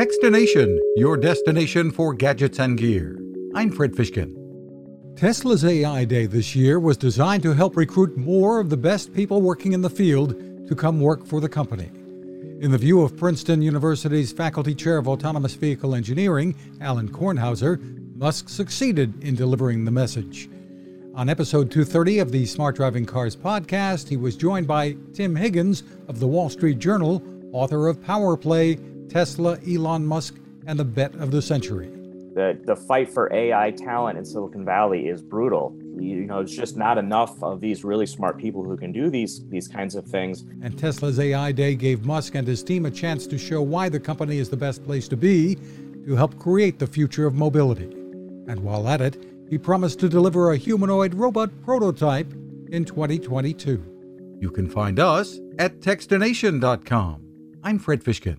Techstination, your destination for gadgets and gear. I'm Fred Fishkin. Tesla's AI Day this year was designed to help recruit more of the best people working in the field to come work for the company. In the view of Princeton University's Faculty Chair of Autonomous Vehicle Engineering, Alan Kornhauser, Musk succeeded in delivering the message. On episode 230 of the Smart Driving Cars podcast, he was joined by Tim Higgins of the Wall Street Journal, author of Power Play Tesla, Elon Musk, and the bet of the century. The, the fight for AI talent in Silicon Valley is brutal. You know, it's just not enough of these really smart people who can do these these kinds of things. And Tesla's AI Day gave Musk and his team a chance to show why the company is the best place to be to help create the future of mobility. And while at it, he promised to deliver a humanoid robot prototype in 2022. You can find us at Techstination.com. I'm Fred Fishkin.